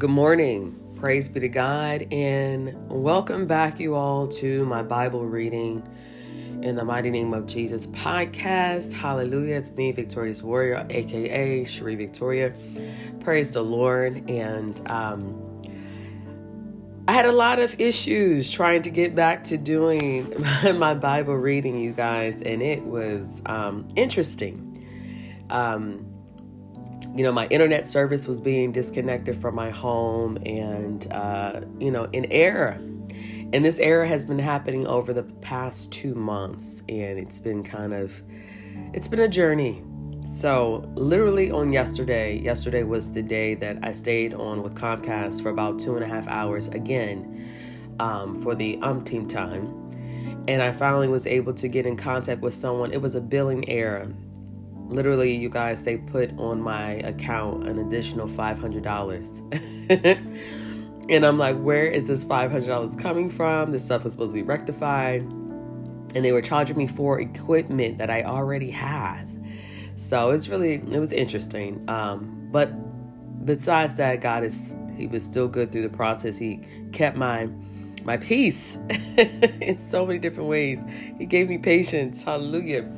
Good morning. Praise be to God, and welcome back, you all, to my Bible reading in the mighty name of Jesus podcast. Hallelujah. It's me, Victorious Warrior, aka Cherie Victoria. Praise the Lord. And um, I had a lot of issues trying to get back to doing my Bible reading, you guys, and it was um, interesting. Um, you know, my internet service was being disconnected from my home and, uh, you know, in error. And this error has been happening over the past two months, and it's been kind of, it's been a journey. So, literally on yesterday, yesterday was the day that I stayed on with Comcast for about two and a half hours again um, for the umpteenth time. And I finally was able to get in contact with someone. It was a billing error literally you guys they put on my account an additional $500 and i'm like where is this $500 coming from? This stuff was supposed to be rectified. And they were charging me for equipment that i already have. So it's really it was interesting. Um, but besides that god is he was still good through the process. He kept my my peace in so many different ways. He gave me patience. Hallelujah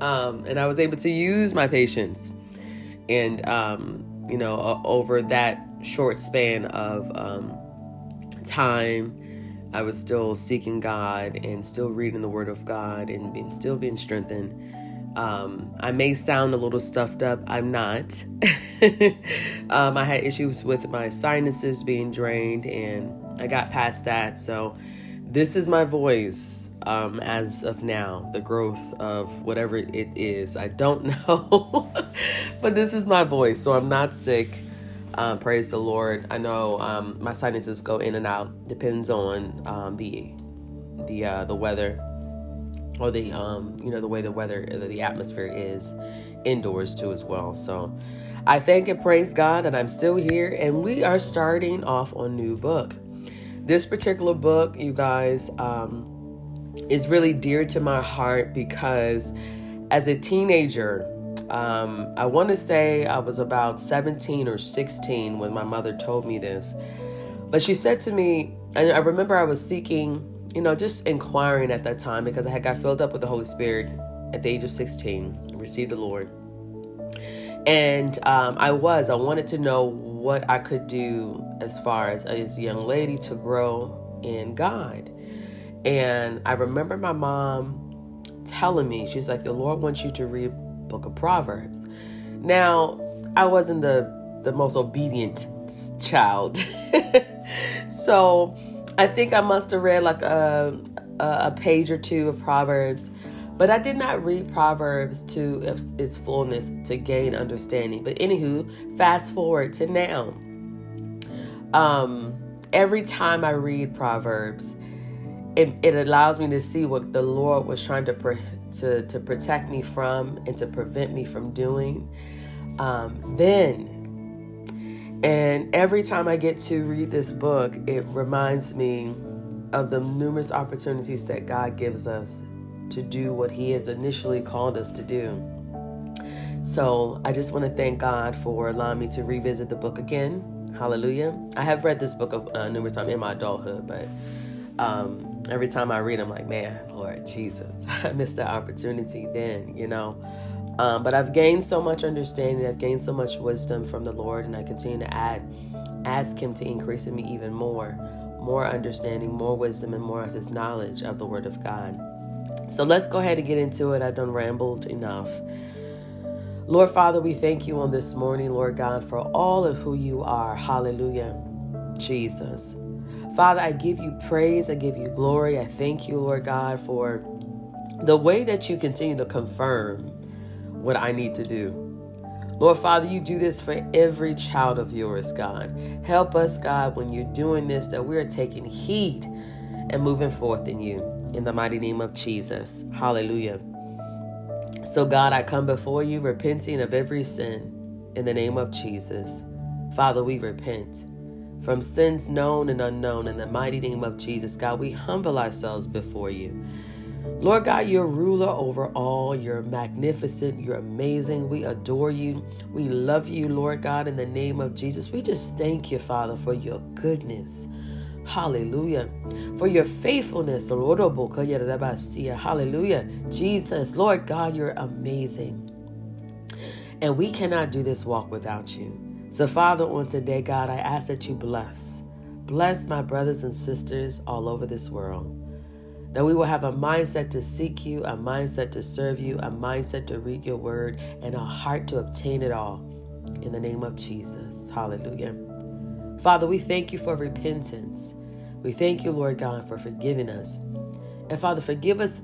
um, and I was able to use my patience. And, um, you know, uh, over that short span of um, time, I was still seeking God and still reading the Word of God and, and still being strengthened. Um, I may sound a little stuffed up. I'm not. um, I had issues with my sinuses being drained, and I got past that. So, this is my voice um, as of now, the growth of whatever it is. I don't know, but this is my voice, so I'm not sick. Um, praise the Lord. I know um, my sinuses go in and out. Depends on um, the the uh, the weather or the um, you know the way the weather the atmosphere is indoors too as well. So I thank and praise God that I'm still here, and we are starting off on new book. This particular book, you guys, um, is really dear to my heart because as a teenager, um, I want to say I was about 17 or 16 when my mother told me this. But she said to me, and I remember I was seeking, you know, just inquiring at that time because I had got filled up with the Holy Spirit at the age of 16, received the Lord. And um, I was, I wanted to know what I could do as far as as a young lady to grow in God. And I remember my mom telling me, she was like, the Lord wants you to read book of Proverbs. Now, I wasn't the the most obedient child. so I think I must have read like a, a, a page or two of Proverbs but I did not read Proverbs to its fullness to gain understanding. But anywho, fast forward to now. Um, every time I read Proverbs, it, it allows me to see what the Lord was trying to to to protect me from and to prevent me from doing. Um, then, and every time I get to read this book, it reminds me of the numerous opportunities that God gives us to do what He has initially called us to do. So I just want to thank God for allowing me to revisit the book again. Hallelujah. I have read this book of uh, numerous times in my adulthood, but um, every time I read, I'm like, man, Lord Jesus, I missed that opportunity then, you know. Um, but I've gained so much understanding, I've gained so much wisdom from the Lord, and I continue to add, ask Him to increase in me even more, more understanding, more wisdom, and more of His knowledge of the Word of God. So let's go ahead and get into it. I've done rambled enough. Lord Father, we thank you on this morning, Lord God, for all of who you are. Hallelujah. Jesus. Father, I give you praise. I give you glory. I thank you, Lord God, for the way that you continue to confirm what I need to do. Lord Father, you do this for every child of yours, God. Help us, God, when you're doing this, that we are taking heed and moving forth in you in the mighty name of Jesus. Hallelujah. So, God, I come before you repenting of every sin in the name of Jesus. Father, we repent from sins known and unknown in the mighty name of Jesus. God, we humble ourselves before you. Lord God, you're ruler over all. You're magnificent. You're amazing. We adore you. We love you, Lord God, in the name of Jesus. We just thank you, Father, for your goodness. Hallelujah. For your faithfulness. Oh, Hallelujah. Jesus, Lord God, you're amazing. And we cannot do this walk without you. So, Father, on today, God, I ask that you bless. Bless my brothers and sisters all over this world that we will have a mindset to seek you, a mindset to serve you, a mindset to read your word, and a heart to obtain it all. In the name of Jesus. Hallelujah. Father, we thank you for repentance. We thank you, Lord God, for forgiving us. And Father, forgive us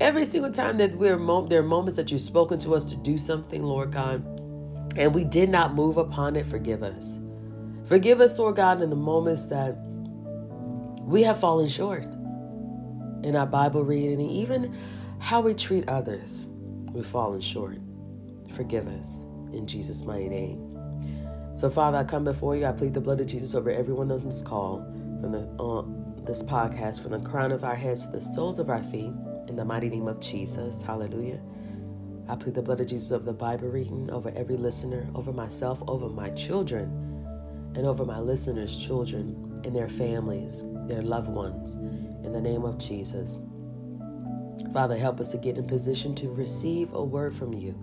every single time that we're there are moments that you've spoken to us to do something, Lord God, and we did not move upon it. Forgive us. Forgive us, Lord God, in the moments that we have fallen short in our Bible reading, and even how we treat others. We've fallen short. Forgive us in Jesus' mighty name. So, Father, I come before you. I plead the blood of Jesus over everyone on this call, from the uh, this podcast, from the crown of our heads to the soles of our feet, in the mighty name of Jesus. Hallelujah. I plead the blood of Jesus over the Bible reading, over every listener, over myself, over my children, and over my listeners' children and their families, their loved ones in the name of Jesus. Father, help us to get in position to receive a word from you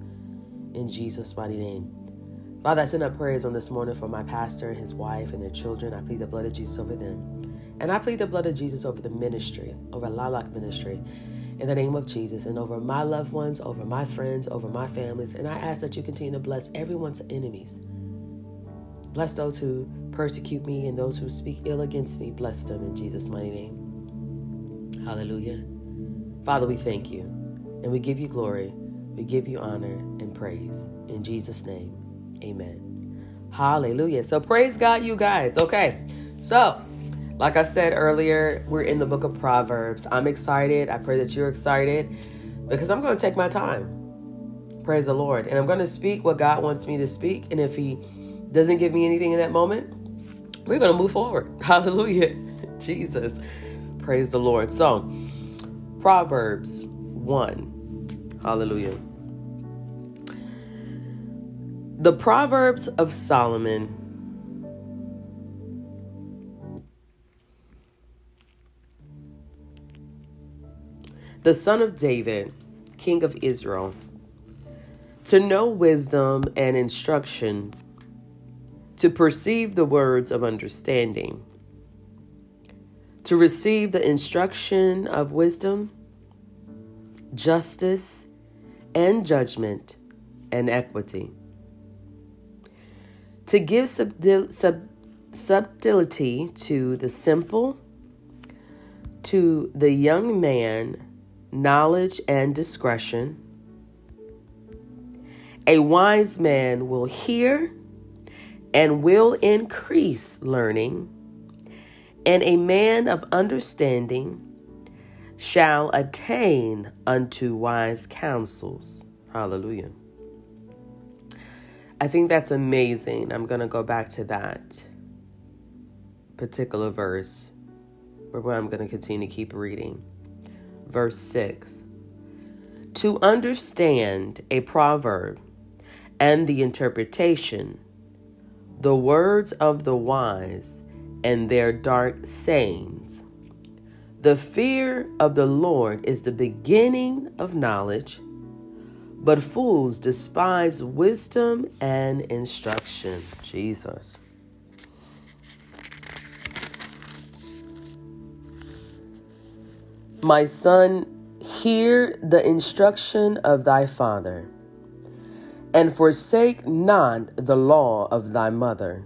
in Jesus' mighty name. Father, I send up prayers on this morning for my pastor and his wife and their children. I plead the blood of Jesus over them. And I plead the blood of Jesus over the ministry, over Lilac Ministry, in the name of Jesus, and over my loved ones, over my friends, over my families. And I ask that you continue to bless everyone's enemies. Bless those who persecute me and those who speak ill against me. Bless them in Jesus' mighty name. Hallelujah. Father, we thank you and we give you glory. We give you honor and praise. In Jesus' name, amen. Hallelujah. So praise God, you guys. Okay. So, like I said earlier, we're in the book of Proverbs. I'm excited. I pray that you're excited because I'm going to take my time. Praise the Lord. And I'm going to speak what God wants me to speak. And if He doesn't give me anything in that moment, we're going to move forward. Hallelujah. Jesus. Praise the Lord. So, Proverbs 1. Hallelujah. The Proverbs of Solomon. The son of David, king of Israel, to know wisdom and instruction, to perceive the words of understanding to receive the instruction of wisdom, justice, and judgment and equity. To give subtil- sub- subtlety to the simple, to the young man, knowledge and discretion. A wise man will hear and will increase learning and a man of understanding shall attain unto wise counsels. Hallelujah. I think that's amazing. I'm going to go back to that particular verse where I'm going to continue to keep reading. Verse 6 To understand a proverb and the interpretation, the words of the wise and their dark sayings. The fear of the Lord is the beginning of knowledge, but fools despise wisdom and instruction. Jesus. My son, hear the instruction of thy father, and forsake not the law of thy mother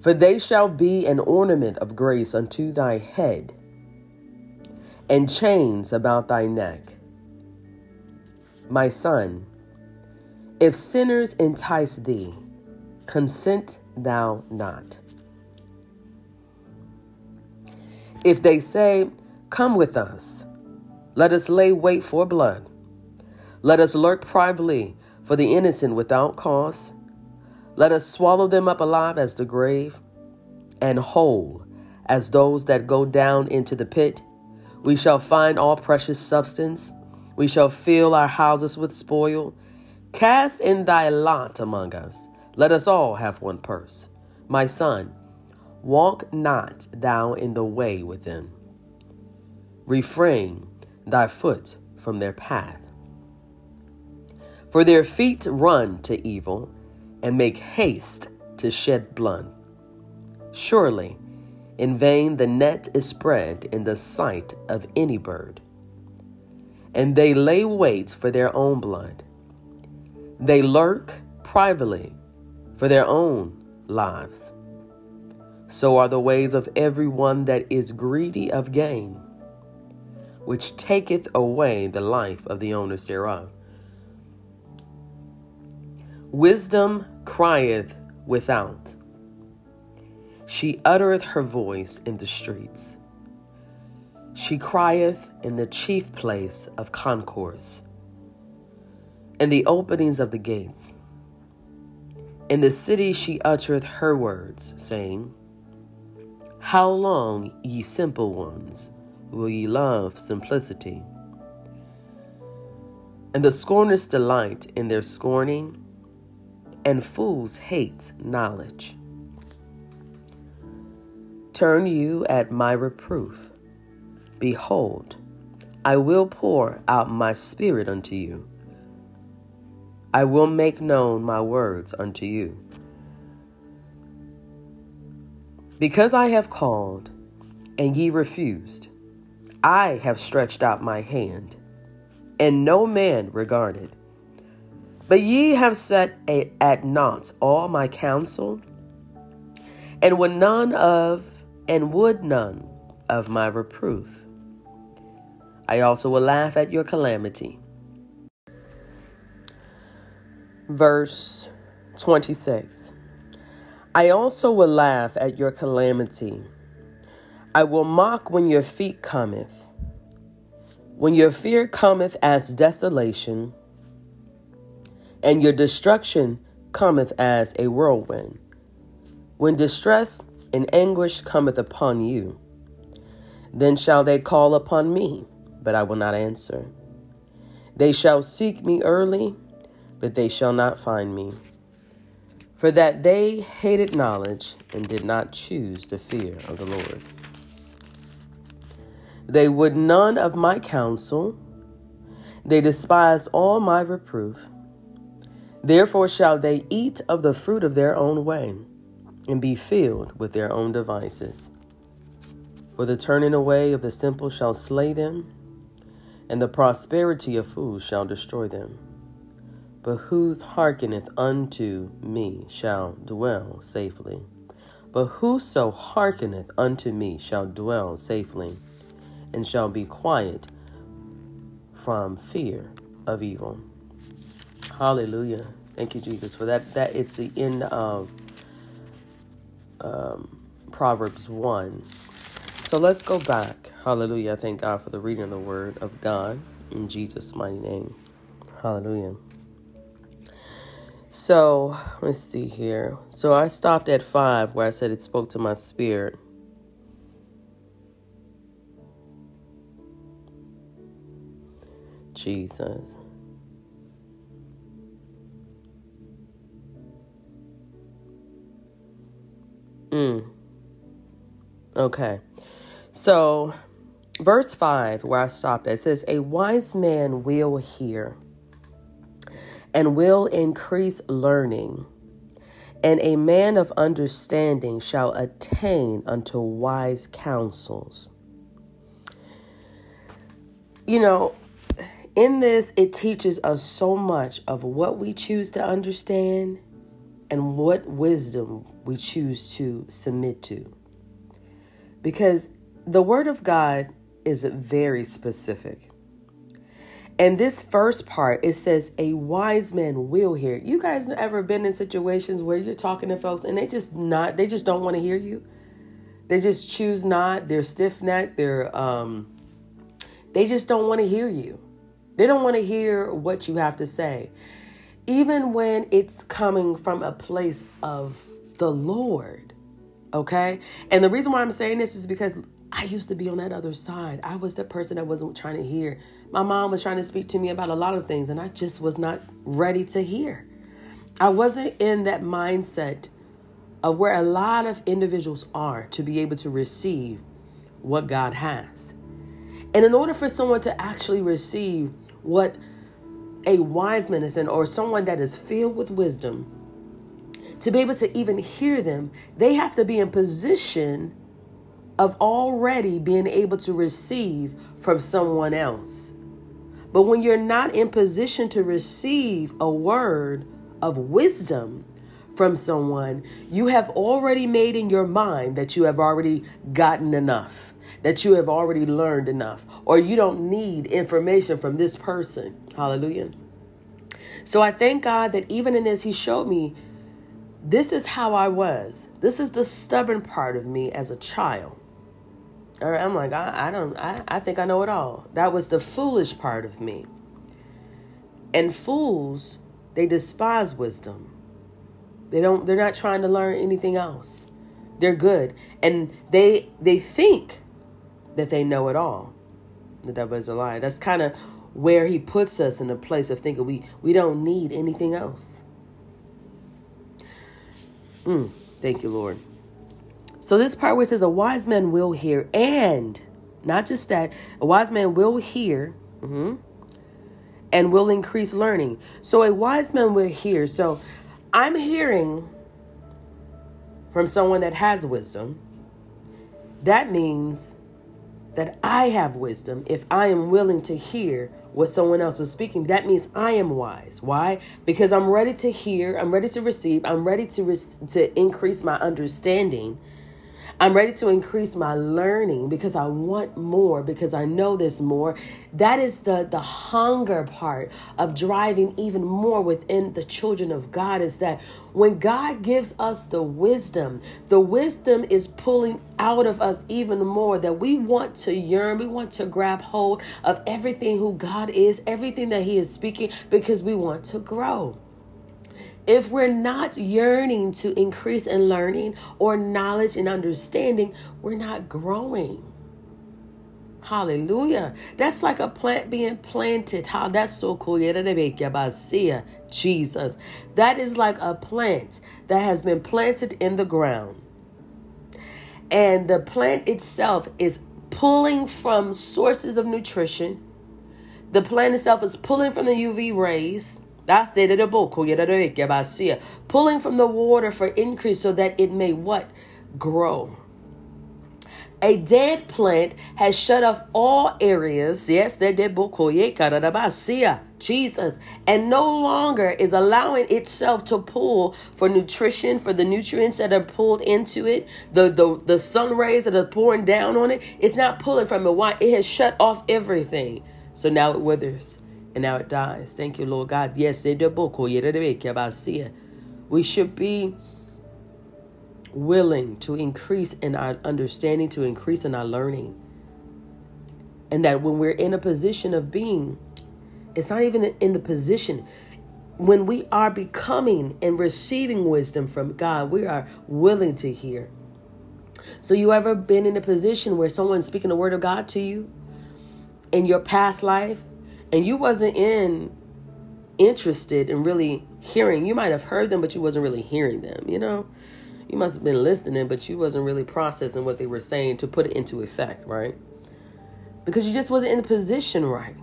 for they shall be an ornament of grace unto thy head, and chains about thy neck. My son, if sinners entice thee, consent thou not. If they say, Come with us, let us lay wait for blood, let us lurk privately for the innocent without cause let us swallow them up alive as the grave, and whole as those that go down into the pit. We shall find all precious substance. We shall fill our houses with spoil. Cast in thy lot among us. Let us all have one purse. My son, walk not thou in the way with them. Refrain thy foot from their path. For their feet run to evil and make haste to shed blood. Surely, in vain the net is spread in the sight of any bird, and they lay wait for their own blood. They lurk privately for their own lives. So are the ways of every one that is greedy of gain, which taketh away the life of the owners thereof. Wisdom crieth without. She uttereth her voice in the streets. She crieth in the chief place of concourse, in the openings of the gates. In the city she uttereth her words, saying, How long, ye simple ones, will ye love simplicity? And the scorners delight in their scorning and fools hate knowledge. Turn you at my reproof. Behold, I will pour out my spirit unto you. I will make known my words unto you. Because I have called, and ye refused, I have stretched out my hand, and no man regarded. But ye have set at naught all my counsel, and would none of and would none of my reproof. I also will laugh at your calamity. Verse 26 I also will laugh at your calamity. I will mock when your feet cometh. When your fear cometh as desolation, and your destruction cometh as a whirlwind. When distress and anguish cometh upon you, then shall they call upon me, but I will not answer. They shall seek me early, but they shall not find me. For that they hated knowledge and did not choose the fear of the Lord. They would none of my counsel, they despised all my reproof. Therefore shall they eat of the fruit of their own way, and be filled with their own devices. For the turning away of the simple shall slay them, and the prosperity of fools shall destroy them. But whose hearkeneth unto me shall dwell safely. But whoso hearkeneth unto me shall dwell safely, and shall be quiet from fear of evil. Hallelujah. Thank you, Jesus, for that. That is the end of um, Proverbs 1. So let's go back. Hallelujah. Thank God for the reading of the word of God in Jesus' mighty name. Hallelujah. So let's see here. So I stopped at five where I said it spoke to my spirit. Jesus. Mm. Okay. So, verse 5, where I stopped at, says, A wise man will hear and will increase learning, and a man of understanding shall attain unto wise counsels. You know, in this, it teaches us so much of what we choose to understand and what wisdom we choose to submit to. Because the Word of God is very specific. And this first part, it says, a wise man will hear. You guys ever been in situations where you're talking to folks and they just not, they just don't want to hear you? They just choose not, they're stiff necked, they're, um, they just don't want to hear you. They don't want to hear what you have to say even when it's coming from a place of the Lord. Okay? And the reason why I'm saying this is because I used to be on that other side. I was the person that wasn't trying to hear. My mom was trying to speak to me about a lot of things, and I just was not ready to hear. I wasn't in that mindset of where a lot of individuals are to be able to receive what God has. And in order for someone to actually receive what a wise man is in, or someone that is filled with wisdom, to be able to even hear them, they have to be in position of already being able to receive from someone else. But when you're not in position to receive a word of wisdom from someone, you have already made in your mind that you have already gotten enough, that you have already learned enough, or you don't need information from this person. Hallelujah. So I thank God that even in this, He showed me this is how I was. This is the stubborn part of me as a child. Or I'm like, I, I don't, I, I think I know it all. That was the foolish part of me. And fools, they despise wisdom. They don't, they're not trying to learn anything else. They're good. And they they think that they know it all. The devil is a lie. That's kind of where he puts us in a place of thinking we, we don't need anything else. Mm, thank you, Lord. So this part where it says a wise man will hear, and not just that, a wise man will hear mm-hmm, and will increase learning. So a wise man will hear. So I'm hearing from someone that has wisdom. That means that I have wisdom if I am willing to hear what someone else is speaking. That means I am wise. Why? Because I'm ready to hear, I'm ready to receive, I'm ready to re- to increase my understanding I'm ready to increase my learning because I want more, because I know there's more. That is the, the hunger part of driving even more within the children of God is that when God gives us the wisdom, the wisdom is pulling out of us even more that we want to yearn, we want to grab hold of everything who God is, everything that He is speaking, because we want to grow if we're not yearning to increase in learning or knowledge and understanding, we're not growing. Hallelujah. That's like a plant being planted. How that's so cool. Jesus. That is like a plant that has been planted in the ground. And the plant itself is pulling from sources of nutrition. The plant itself is pulling from the UV rays Oh, pulling from the water for increase so that it may what? Grow. A dead plant has shut off all areas, yes, oh, ya. Jesus, and no longer is allowing itself to pull for nutrition, for the nutrients that are pulled into it, the, the, the sun rays that are pouring down on it. It's not pulling from it. Why? It has shut off everything. So now it withers and now it dies. Thank you, Lord God. Yes, oh, we should be willing to increase in our understanding, to increase in our learning. And that when we're in a position of being, it's not even in the position. When we are becoming and receiving wisdom from God, we are willing to hear. So, you ever been in a position where someone's speaking the word of God to you in your past life and you wasn't in interested in really hearing you might have heard them but you wasn't really hearing them you know? You must have been listening but you wasn't really processing what they were saying to put it into effect right? Because you just wasn't in the position right.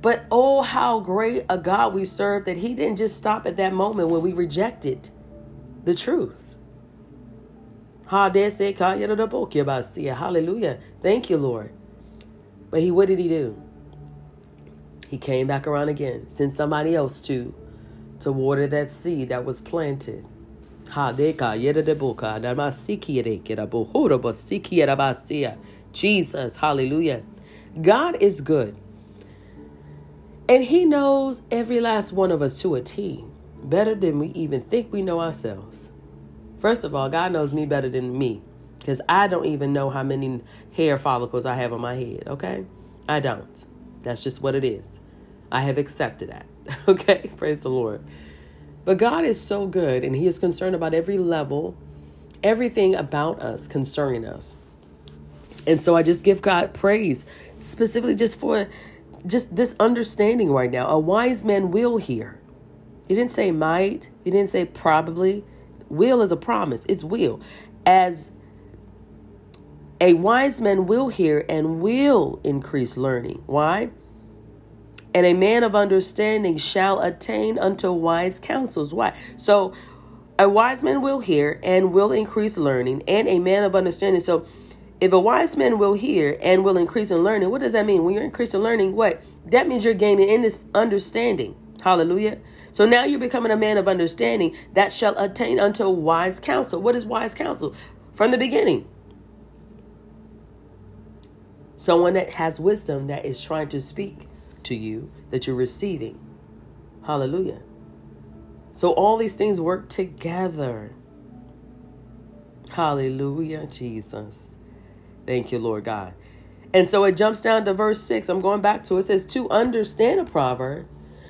But oh how great a god we serve that he didn't just stop at that moment when we rejected the truth. Hallelujah. Thank you lord. But he what did he do he came back around again, sent somebody else to to water that seed that was planted. Jesus, hallelujah. God is good. And He knows every last one of us to a T, better than we even think we know ourselves. First of all, God knows me better than me because I don't even know how many hair follicles I have on my head, okay? I don't. That's just what it is. I have accepted that. Okay? Praise the Lord. But God is so good and He is concerned about every level, everything about us concerning us. And so I just give God praise, specifically just for just this understanding right now. A wise man will hear. He didn't say might, he didn't say probably. Will is a promise, it's will. As a wise man will hear and will increase learning. Why? And a man of understanding shall attain unto wise counsels. Why? So a wise man will hear and will increase learning, and a man of understanding. So if a wise man will hear and will increase in learning, what does that mean? When you're increasing learning, what? That means you're gaining in this understanding. Hallelujah. So now you're becoming a man of understanding that shall attain unto wise counsel. What is wise counsel? From the beginning. Someone that has wisdom that is trying to speak to you that you're receiving. Hallelujah. So all these things work together. Hallelujah, Jesus. Thank you, Lord God. And so it jumps down to verse 6. I'm going back to it. It says, To understand a proverb,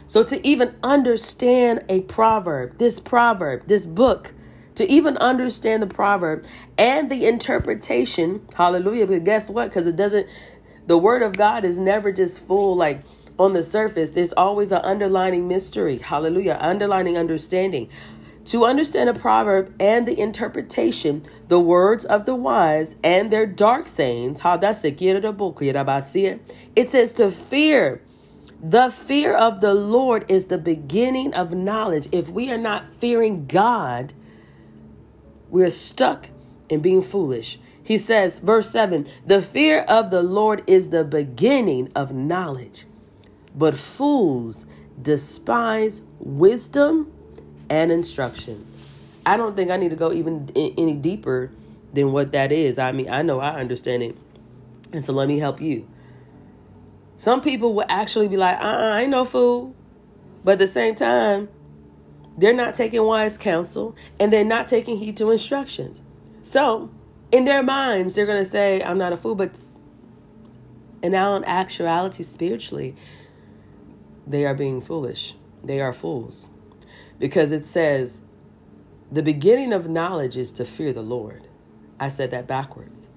so to even understand a proverb, this proverb, this book, to even understand the proverb and the interpretation, hallelujah. But guess what? Because it doesn't, the word of God is never just full like on the surface. There's always an underlining mystery, hallelujah, underlining understanding. To understand a proverb and the interpretation, the words of the wise and their dark sayings, how that's it says to fear the fear of the Lord is the beginning of knowledge. If we are not fearing God, we're stuck in being foolish. He says, verse 7 The fear of the Lord is the beginning of knowledge, but fools despise wisdom and instruction. I don't think I need to go even any deeper than what that is. I mean, I know I understand it. And so let me help you. Some people will actually be like, uh uh I ain't no fool. But at the same time, they're not taking wise counsel and they're not taking heed to instructions. So, in their minds, they're going to say, I'm not a fool. But, and now in actuality, spiritually, they are being foolish. They are fools. Because it says, the beginning of knowledge is to fear the Lord. I said that backwards.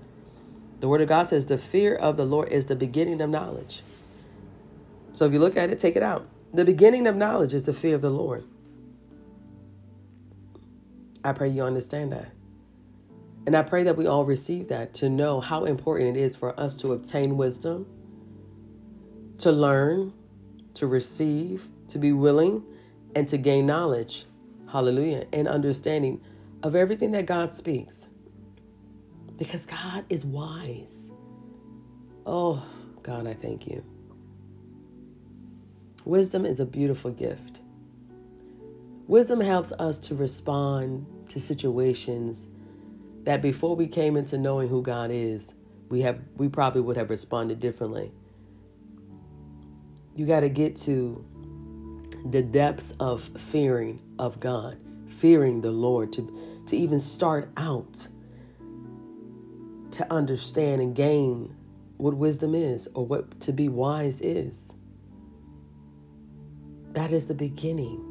The Word of God says the fear of the Lord is the beginning of knowledge. So if you look at it, take it out. The beginning of knowledge is the fear of the Lord. I pray you understand that. And I pray that we all receive that to know how important it is for us to obtain wisdom, to learn, to receive, to be willing, and to gain knowledge. Hallelujah. And understanding of everything that God speaks because God is wise. Oh, God, I thank you. Wisdom is a beautiful gift. Wisdom helps us to respond to situations that before we came into knowing who God is, we have we probably would have responded differently. You got to get to the depths of fearing of God, fearing the Lord to to even start out to understand and gain what wisdom is or what to be wise is. That is the beginning.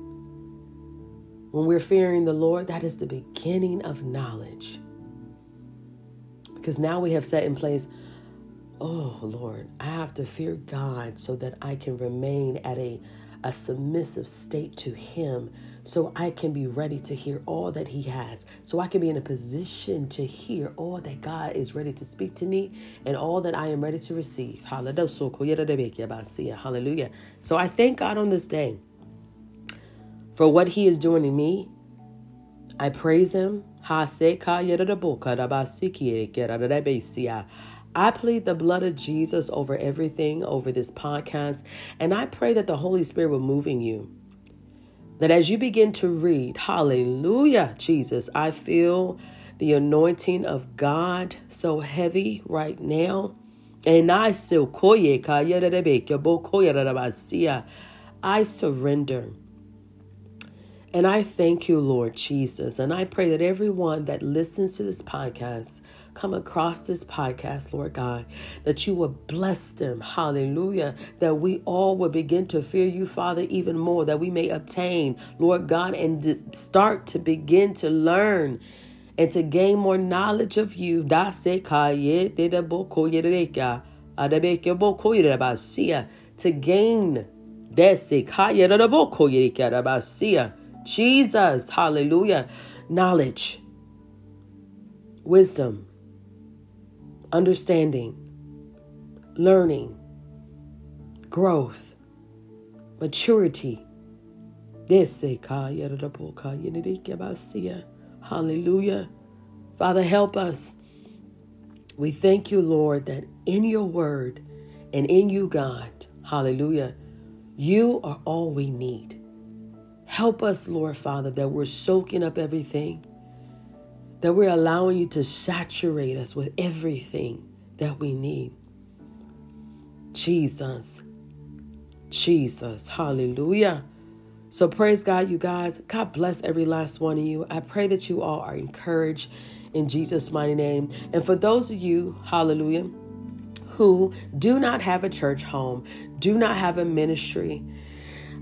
When we're fearing the Lord, that is the beginning of knowledge. Because now we have set in place, oh Lord, I have to fear God so that I can remain at a, a submissive state to Him so I can be ready to hear all that He has, so I can be in a position to hear all that God is ready to speak to me and all that I am ready to receive. Hallelujah. So I thank God on this day for what He is doing in me. I praise Him. I plead the blood of Jesus over everything, over this podcast, and I pray that the Holy Spirit will move in you that as you begin to read, hallelujah, Jesus, I feel the anointing of God so heavy right now. And I still, I surrender. And I thank you, Lord Jesus. And I pray that everyone that listens to this podcast come across this podcast, Lord God, that you will bless them. Hallelujah. That we all will begin to fear you, Father, even more, that we may obtain, Lord God, and start to begin to learn and to gain more knowledge of you. To gain Jesus, hallelujah, knowledge, wisdom, understanding, learning, growth, maturity. This Hallelujah. Father, help us. We thank you, Lord, that in your word and in you, God, hallelujah, you are all we need. Help us, Lord Father, that we're soaking up everything, that we're allowing you to saturate us with everything that we need. Jesus, Jesus, hallelujah. So praise God, you guys. God bless every last one of you. I pray that you all are encouraged in Jesus' mighty name. And for those of you, hallelujah, who do not have a church home, do not have a ministry,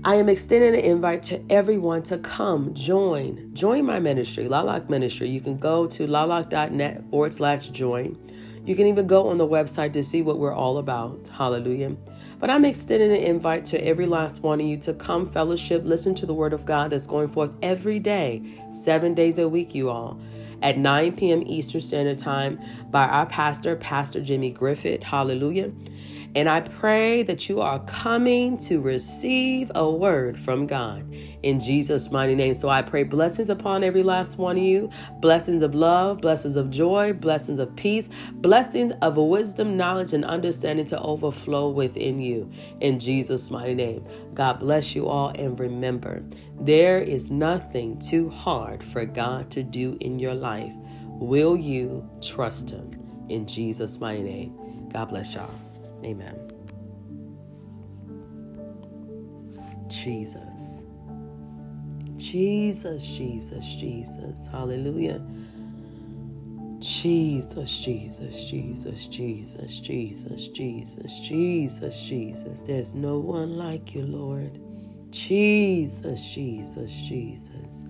I am extending an invite to everyone to come join. Join my ministry, Lalak Ministry. You can go to lalak.net forward slash join. You can even go on the website to see what we're all about. Hallelujah. But I'm extending an invite to every last one of you to come fellowship, listen to the word of God that's going forth every day, seven days a week, you all, at 9 p.m. Eastern Standard Time by our pastor, Pastor Jimmy Griffith. Hallelujah. And I pray that you are coming to receive a word from God in Jesus' mighty name. So I pray blessings upon every last one of you blessings of love, blessings of joy, blessings of peace, blessings of wisdom, knowledge, and understanding to overflow within you in Jesus' mighty name. God bless you all. And remember, there is nothing too hard for God to do in your life. Will you trust Him? In Jesus' mighty name. God bless y'all. Amen. Jesus. Jesus, Jesus, Jesus. Hallelujah. Jesus, Jesus, Jesus, Jesus, Jesus, Jesus, Jesus, Jesus. There's no one like you, Lord. Jesus, Jesus, Jesus.